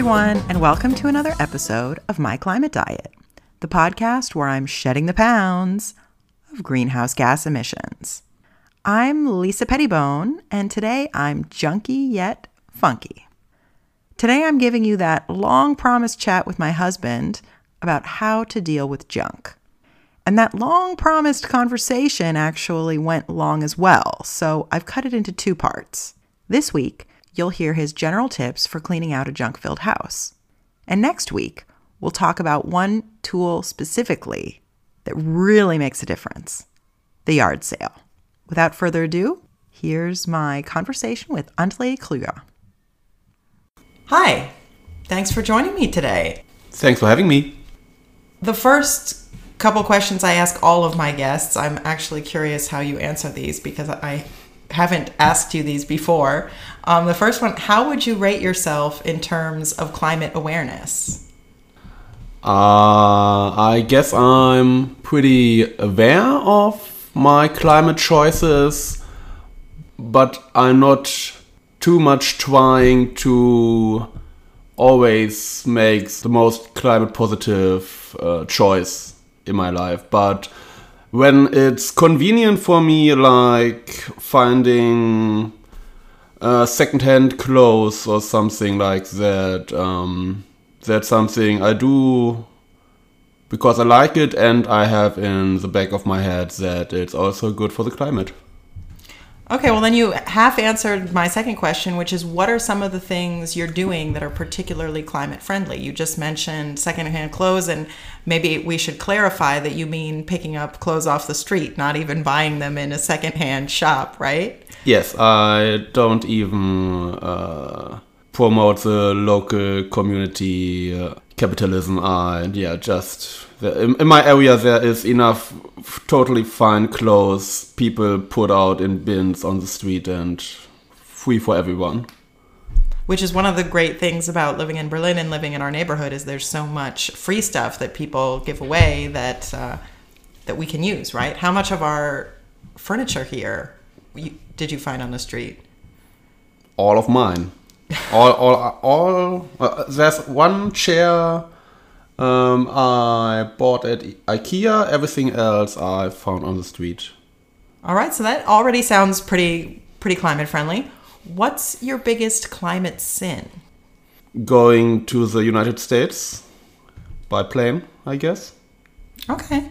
everyone, and welcome to another episode of My Climate Diet, the podcast where I'm shedding the pounds of greenhouse gas emissions. I'm Lisa Pettibone, and today I'm junky yet funky. Today I'm giving you that long promised chat with my husband about how to deal with junk. And that long promised conversation actually went long as well, so I've cut it into two parts. This week, you'll hear his general tips for cleaning out a junk filled house. And next week, we'll talk about one tool specifically that really makes a difference the yard sale. Without further ado, here's my conversation with Antje Kluger. Hi, thanks for joining me today. Thanks for having me. The first couple questions I ask all of my guests, I'm actually curious how you answer these because I haven't asked you these before. Um, the first one How would you rate yourself in terms of climate awareness? Uh, I guess I'm pretty aware of my climate choices, but I'm not too much trying to always make the most climate positive uh, choice in my life. But when it's convenient for me, like finding uh, secondhand clothes or something like that, um, that's something I do because I like it and I have in the back of my head that it's also good for the climate. Okay, well, then you half answered my second question, which is what are some of the things you're doing that are particularly climate friendly? You just mentioned secondhand clothes, and maybe we should clarify that you mean picking up clothes off the street, not even buying them in a secondhand shop, right? Yes, I don't even uh, promote the local community uh, capitalism. And yeah, just in, my area there is enough totally fine clothes people put out in bins on the street and free for everyone. Which is one of the great things about living in berlin and living in our neighborhood is there's so much free stuff that people give away that uh, that we can use right? How much of our furniture here you, did you find on the street? All of mine all all all uh, there's one chair um, I bought at IKEA. Everything else I found on the street. All right, so that already sounds pretty pretty climate friendly. What's your biggest climate sin? Going to the United States by plane, I guess. Okay,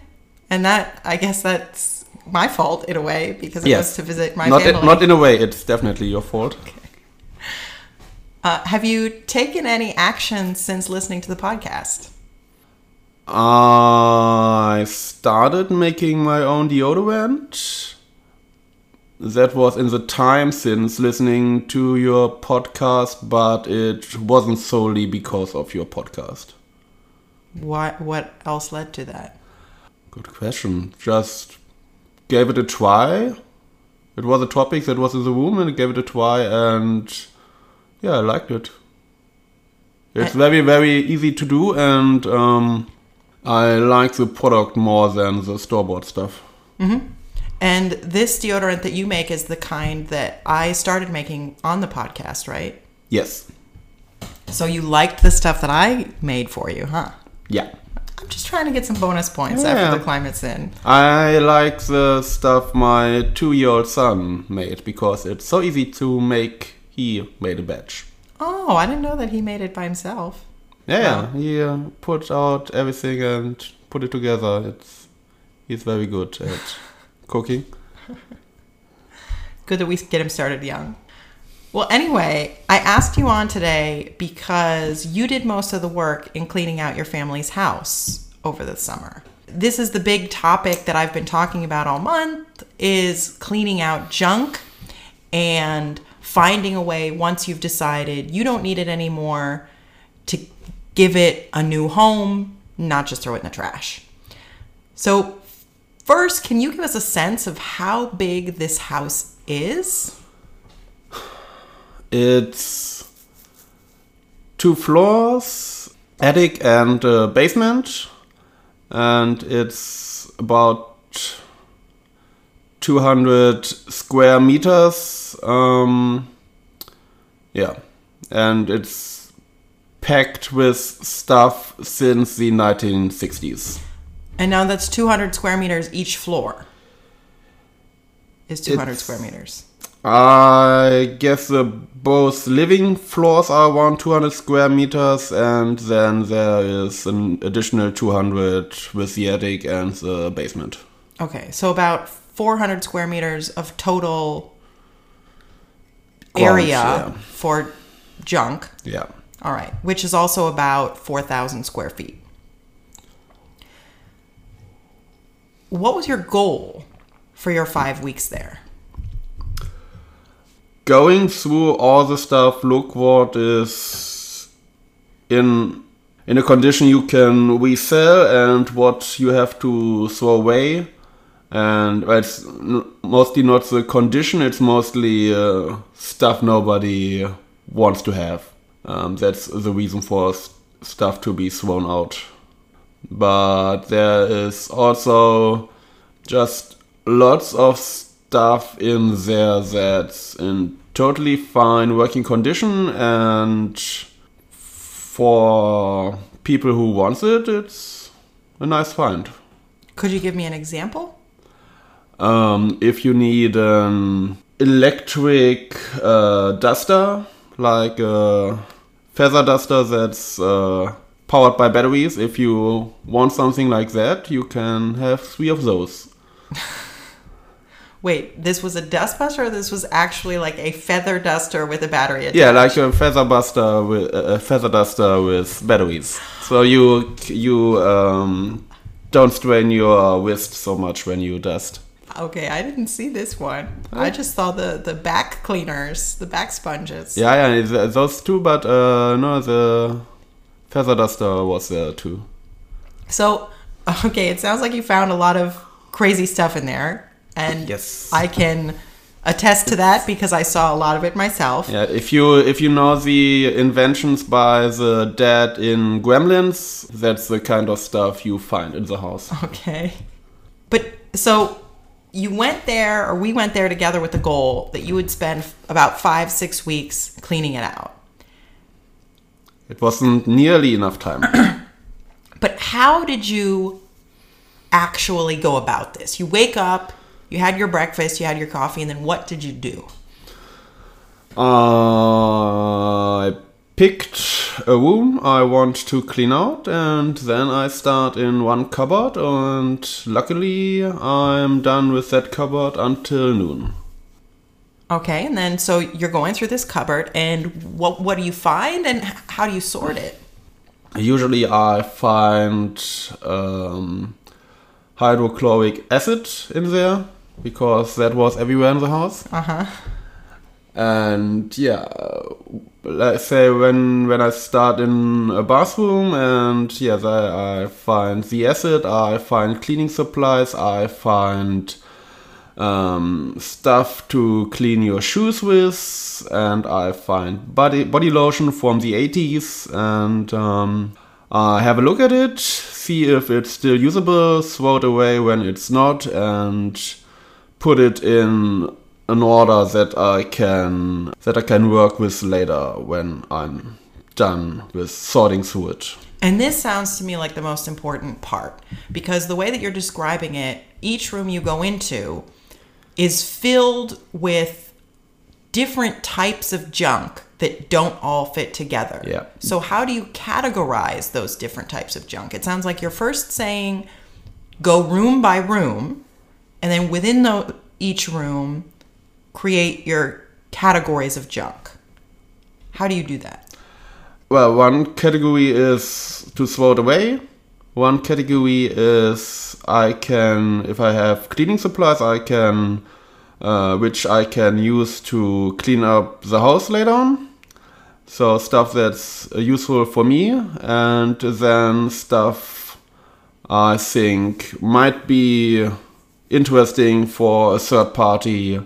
and that I guess that's my fault in a way because it yes. was to visit my not family. In, not in a way. It's definitely your fault. Okay. Uh, have you taken any action since listening to the podcast? I started making my own deodorant. That was in the time since listening to your podcast, but it wasn't solely because of your podcast. What what else led to that? Good question. Just gave it a try. It was a topic that was in the room and I gave it a try and yeah, I liked it. It's very, very easy to do and um, I like the product more than the store bought stuff. Mm-hmm. And this deodorant that you make is the kind that I started making on the podcast, right? Yes. So you liked the stuff that I made for you, huh? Yeah. I'm just trying to get some bonus points yeah. after the climate's in. I like the stuff my two year old son made because it's so easy to make. He made a batch. Oh, I didn't know that he made it by himself. Yeah, he uh, put out everything and put it together. It's he's very good at cooking. Good that we get him started young. Well, anyway, I asked you on today because you did most of the work in cleaning out your family's house over the summer. This is the big topic that I've been talking about all month is cleaning out junk and finding a way once you've decided you don't need it anymore to give it a new home, not just throw it in the trash. So, first, can you give us a sense of how big this house is? It's two floors, attic and uh, basement, and it's about 200 square meters. Um, yeah, and it's packed with stuff since the 1960s. And now that's 200 square meters each floor. Is 200 It's- square meters. I guess the both living floors are around 200 square meters, and then there is an additional 200 with the attic and the basement. Okay, so about 400 square meters of total Grounds, area yeah. for junk. Yeah. All right, which is also about 4,000 square feet. What was your goal for your five weeks there? Going through all the stuff, look what is in in a condition you can resell and what you have to throw away. And it's mostly not the condition; it's mostly uh, stuff nobody wants to have. Um, that's the reason for stuff to be thrown out. But there is also just lots of stuff in there that's in totally fine working condition and for people who wants it it's a nice find Could you give me an example? Um, if you need an electric uh, duster like a feather duster that's uh, powered by batteries if you want something like that you can have three of those Wait, this was a dust buster or this was actually like a feather duster with a battery attached? Yeah, like a feather buster with a feather duster with batteries. So you you um, don't strain your wrist so much when you dust. Okay, I didn't see this one. I just saw the the back cleaners, the back sponges. Yeah, yeah, those two, but uh, no, the feather duster was there too. So, okay, it sounds like you found a lot of crazy stuff in there, and Yes. I can attest to that because I saw a lot of it myself. Yeah, if you if you know the inventions by the dad in Gremlins, that's the kind of stuff you find in the house. Okay, but so you went there, or we went there together with the goal that you would spend about five six weeks cleaning it out. It wasn't nearly enough time. But how did you actually go about this? You wake up, you had your breakfast, you had your coffee, and then what did you do? Uh, I picked a room I want to clean out, and then I start in one cupboard, and luckily I'm done with that cupboard until noon. Okay, and then so you're going through this cupboard, and what what do you find, and how do you sort it? Usually I find um, hydrochloric acid in there because that was everywhere in the house. Uh huh. And yeah let's say when when i start in a bathroom and yes i, I find the acid i find cleaning supplies i find um, stuff to clean your shoes with and i find body body lotion from the 80s and um, i have a look at it see if it's still usable throw it away when it's not and put it in an order that I can that I can work with later when I'm done with sorting through it. And this sounds to me like the most important part because the way that you're describing it, each room you go into is filled with different types of junk that don't all fit together. Yeah. So how do you categorize those different types of junk? It sounds like you're first saying go room by room and then within the, each room create your categories of junk. How do you do that? Well, one category is to throw it away. One category is I can, if I have cleaning supplies, I can, uh, which I can use to clean up the house later on. So stuff that's uh, useful for me, and then stuff I think might be interesting for a third party.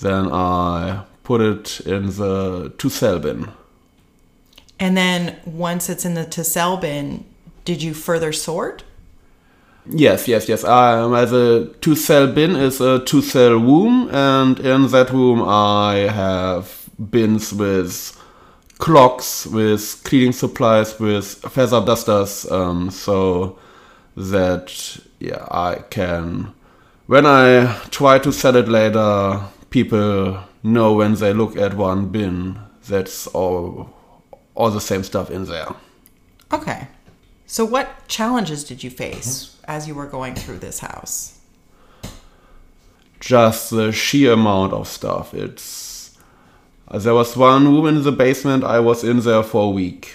Then I put it in the to sell bin. And then once it's in the to sell bin, did you further sort? Yes, yes, yes. Um, as a to sell bin is a to sell room, and in that room I have bins with clocks, with cleaning supplies, with feather dusters, um, so that yeah I can when I try to sell it later, people know when they look at one bin that's all all the same stuff in there. Okay. So, what challenges did you face as you were going through this house? Just the sheer amount of stuff. It's there was one room in the basement. I was in there for a week,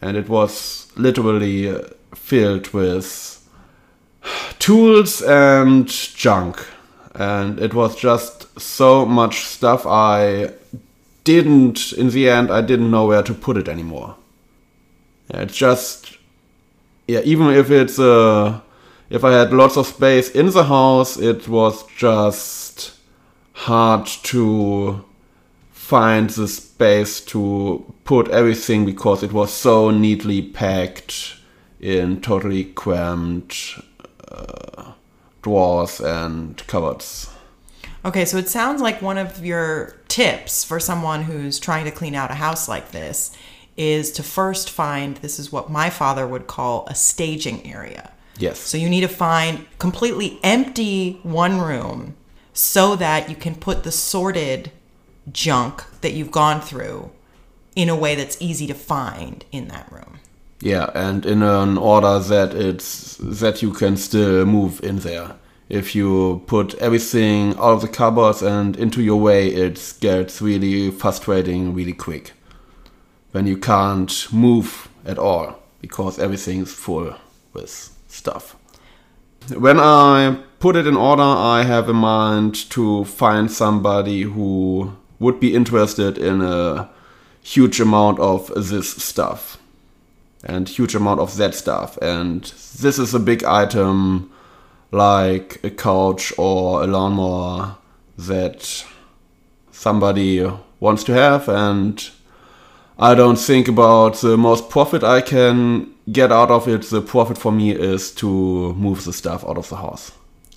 and it was literally filled with tools and junk. And it was just so much stuff I didn't, in the end, I didn't know where to put it anymore. Yeah, it's just, yeah, even if it's, uh, if I had lots of space in the house, it was just hard to find the space to put everything because it was so neatly packed in totally crammed uh, drawers and cupboards. Okay, so it sounds like one of your tips for someone who's trying to clean out a house like this is to first find this is what my father would call a staging area. Yes. So you need to find completely empty one room so that you can put the sorted junk that you've gone through in a way that's easy to find in that room. Yeah, and in an order that it's that you can still move in there if you put everything out of the cupboards and into your way, it gets really frustrating really quick. When you can't move at all because everything's full with stuff. When I put it in order, I have in mind to find somebody who would be interested in a huge amount of this stuff and huge amount of that stuff. And this is a big item like a couch or a lawnmower that somebody wants to have and I don't think about the most profit I can get out of it. The profit for me is to move the stuff out of the house.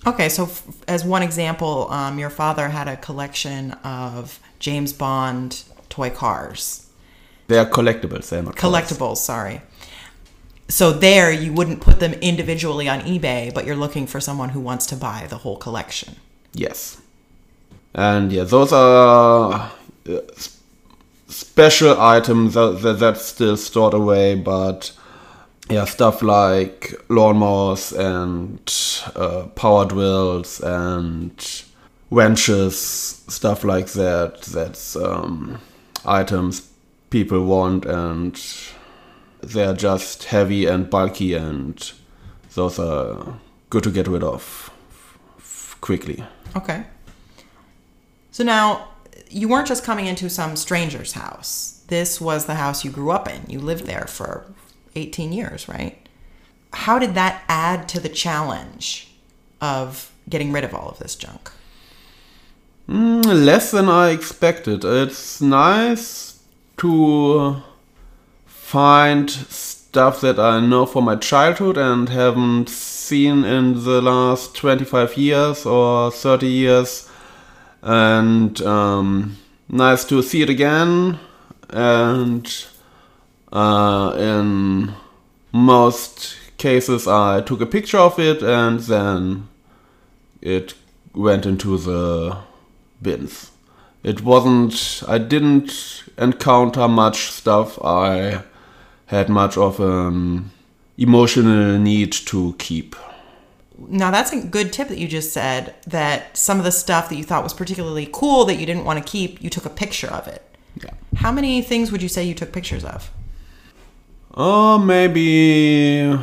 Okay, so f- as one example, um, your father had a collection of James Bond toy cars. They are collectibles. They're not collectibles. Cars. Sorry so there you wouldn't put them individually on eBay, but you're looking for someone who wants to buy the whole collection. Yes. And yeah, those are uh, special items that, that that's still stored away, but yeah, stuff like lawnmowers and uh, power drills and wrenches, stuff like that. That's um, items people want and they're just heavy and bulky, and those are good to get rid of quickly. Okay. So now, you weren't just coming into some stranger's house. This was the house you grew up in. You lived there for 18 years, right? How did that add to the challenge of getting rid of all of this junk? Mm, less than I expected. It's nice to find stuff that I know from my childhood and haven't seen in the last 25 years or 30 years. And um, nice to see it again. And uh, in most cases, I took a picture of it and then it went into the bins. It wasn't, I didn't encounter much stuff I had much of an emotional need to keep. Now, that's a good tip that you just said that some of the stuff that you thought was particularly cool that you didn't want to keep, you took a picture of it. Yeah. How many things would you say you took pictures of? Oh, maybe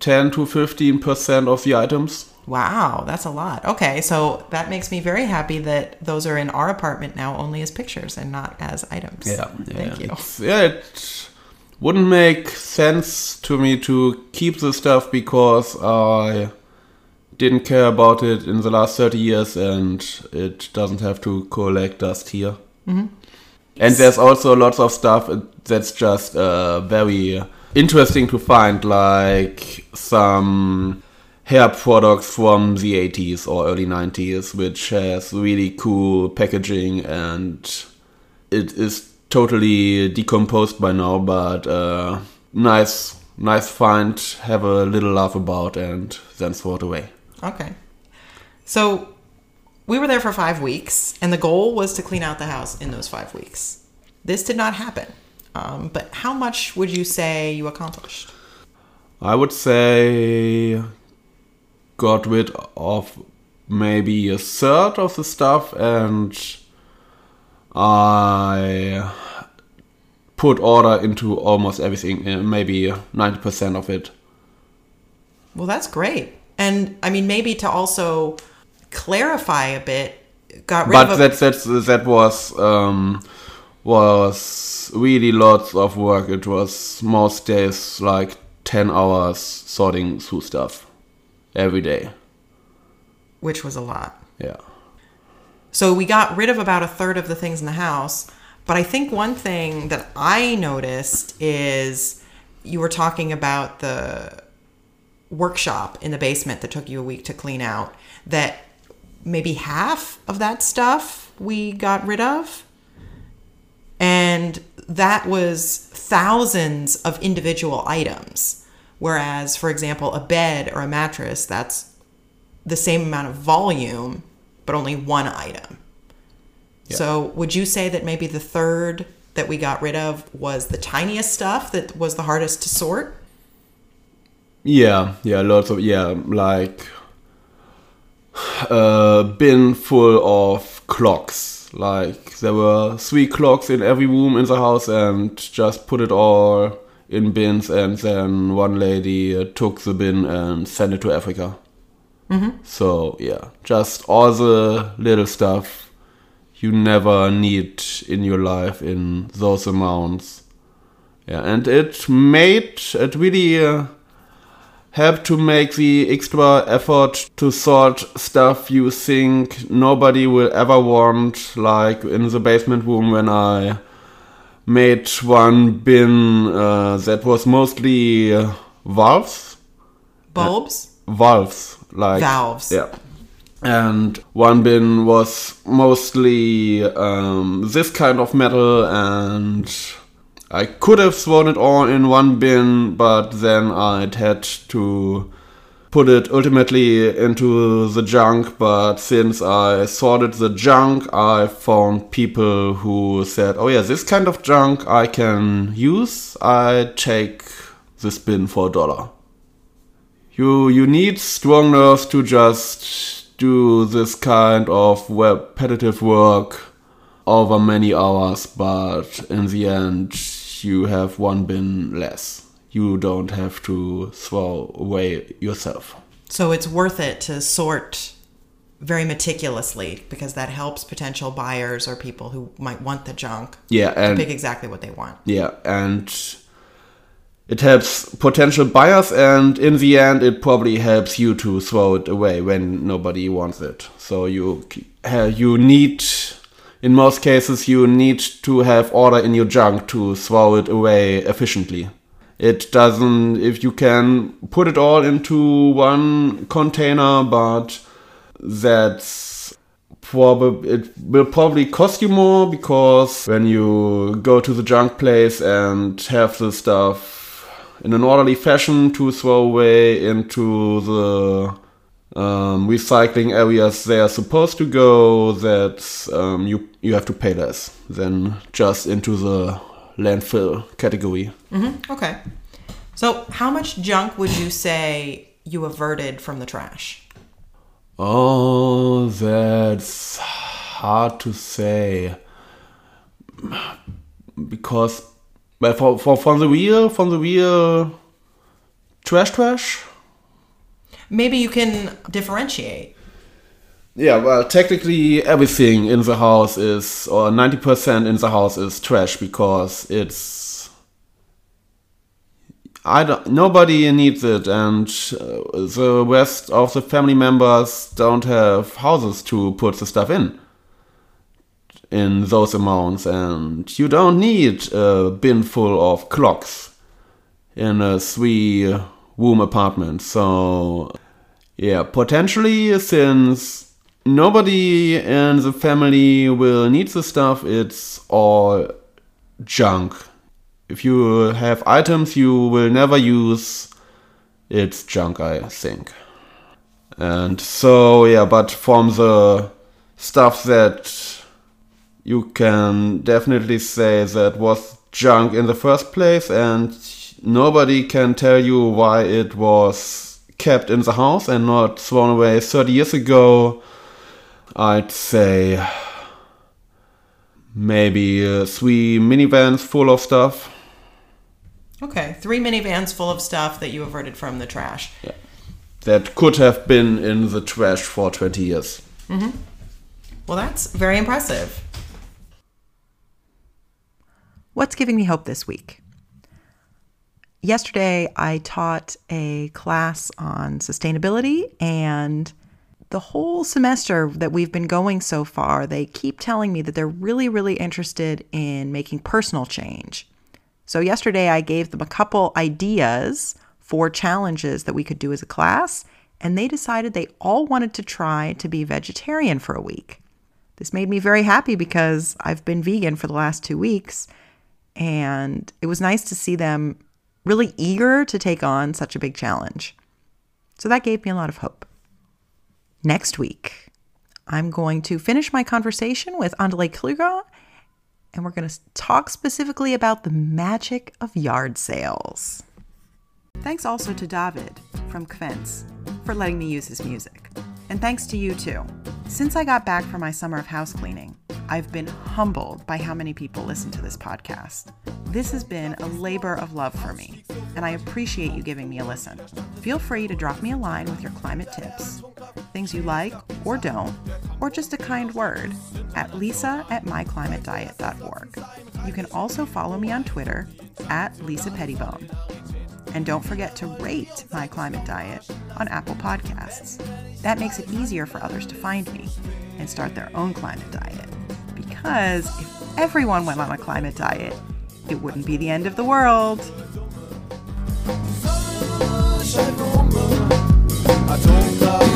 10 to 15% of the items. Wow, that's a lot. Okay, so that makes me very happy that those are in our apartment now only as pictures and not as items. Yeah, Thank yeah. you. It's, yeah, it wouldn't make sense to me to keep the stuff because I didn't care about it in the last 30 years and it doesn't have to collect dust here. Mm-hmm. And there's also lots of stuff that's just uh, very interesting to find, like some hair products from the 80s or early 90s, which has really cool packaging and it is totally decomposed by now, but uh, nice, nice find. Have a little laugh about, and then throw it away. Okay. So we were there for five weeks, and the goal was to clean out the house in those five weeks. This did not happen. Um, but how much would you say you accomplished? I would say got rid of maybe a third of the stuff and I put order into almost everything, uh, maybe 90% of it. Well, that's great. And I mean, maybe to also clarify a bit, got rid But of a, that that's, that was um, was really lots of work. It was most days like 10 hours sorting through stuff every day. which was a lot. Yeah. So we got rid of about a third of the things in the house. But I think one thing that I noticed is you were talking about the workshop in the basement that took you a week to clean out, that maybe half of that stuff we got rid of. And that was thousands of individual items. Whereas, for example, a bed or a mattress, that's the same amount of volume, but only one item. So, would you say that maybe the third that we got rid of was the tiniest stuff that was the hardest to sort? Yeah, yeah, lots of yeah, like a bin full of clocks. Like there were three clocks in every room in the house, and just put it all in bins, and then one lady uh, took the bin and sent it to Africa. So yeah, just all the little stuff you never need in your life in those amounts. Yeah, and it made it really. Uh, help to make the extra effort to sort stuff you think nobody will ever want, like in the basement room when I made one bin uh, that was mostly uh, valves. Bulbs? Valves, like Valves. Yeah. And one bin was mostly um, this kind of metal, and I could have thrown it all in one bin, but then I'd had to put it ultimately into the junk. But since I sorted the junk, I found people who said, Oh, yeah, this kind of junk I can use. I take this bin for a dollar. You, you need strong nerves to just do this kind of repetitive work over many hours, but in the end, you have one bin less. You don't have to throw away yourself. So it's worth it to sort very meticulously because that helps potential buyers or people who might want the junk Yeah, and pick exactly what they want. yeah, and it helps potential buyers, and in the end, it probably helps you to throw it away when nobody wants it. So you you need, in most cases, you need to have order in your junk to throw it away efficiently. It doesn't if you can put it all into one container, but that's probably it will probably cost you more because when you go to the junk place and have the stuff in an orderly fashion to throw away into the um, recycling areas they are supposed to go, that um, you you have to pay less than just into the landfill category. Okay. So, how much junk would you say you averted from the trash? Oh, that's hard to say. Because, for, for from the real, from the real trash trash. Maybe you can differentiate. Yeah, well, technically everything in the house is, or ninety percent in the house is trash because it's. I don't. Nobody needs it, and uh, the rest of the family members don't have houses to put the stuff in. In those amounts, and you don't need a bin full of clocks in a three-room apartment. So, yeah, potentially since nobody in the family will need the stuff, it's all junk. If you have items you will never use, it's junk, I think. And so, yeah, but from the stuff that you can definitely say that was junk in the first place, and nobody can tell you why it was kept in the house and not thrown away 30 years ago. I'd say maybe uh, three minivans full of stuff. Okay, three minivans full of stuff that you averted from the trash. Yeah. That could have been in the trash for 20 years. Well, that's very impressive. What's giving me hope this week? Yesterday, I taught a class on sustainability, and the whole semester that we've been going so far, they keep telling me that they're really, really interested in making personal change. So, yesterday, I gave them a couple ideas for challenges that we could do as a class, and they decided they all wanted to try to be vegetarian for a week. This made me very happy because I've been vegan for the last two weeks, and it was nice to see them really eager to take on such a big challenge. So that gave me a lot of hope. Next week, I'm going to finish my conversation with Andale Kluger, and we're going to talk specifically about the magic of yard sales. Thanks also to David from Kvens for letting me use his music. And thanks to you too. Since I got back from my summer of house cleaning, I've been humbled by how many people listen to this podcast. This has been a labor of love for me, and I appreciate you giving me a listen. Feel free to drop me a line with your climate tips, things you like or don't, or just a kind word at lisa at myclimatediet.org. You can also follow me on Twitter at Lisa Pettibone. And don't forget to rate My Climate Diet on Apple Podcasts. That makes it easier for others to find me and start their own climate diet because if everyone went on a climate diet, it wouldn't be the end of the world. I don't love.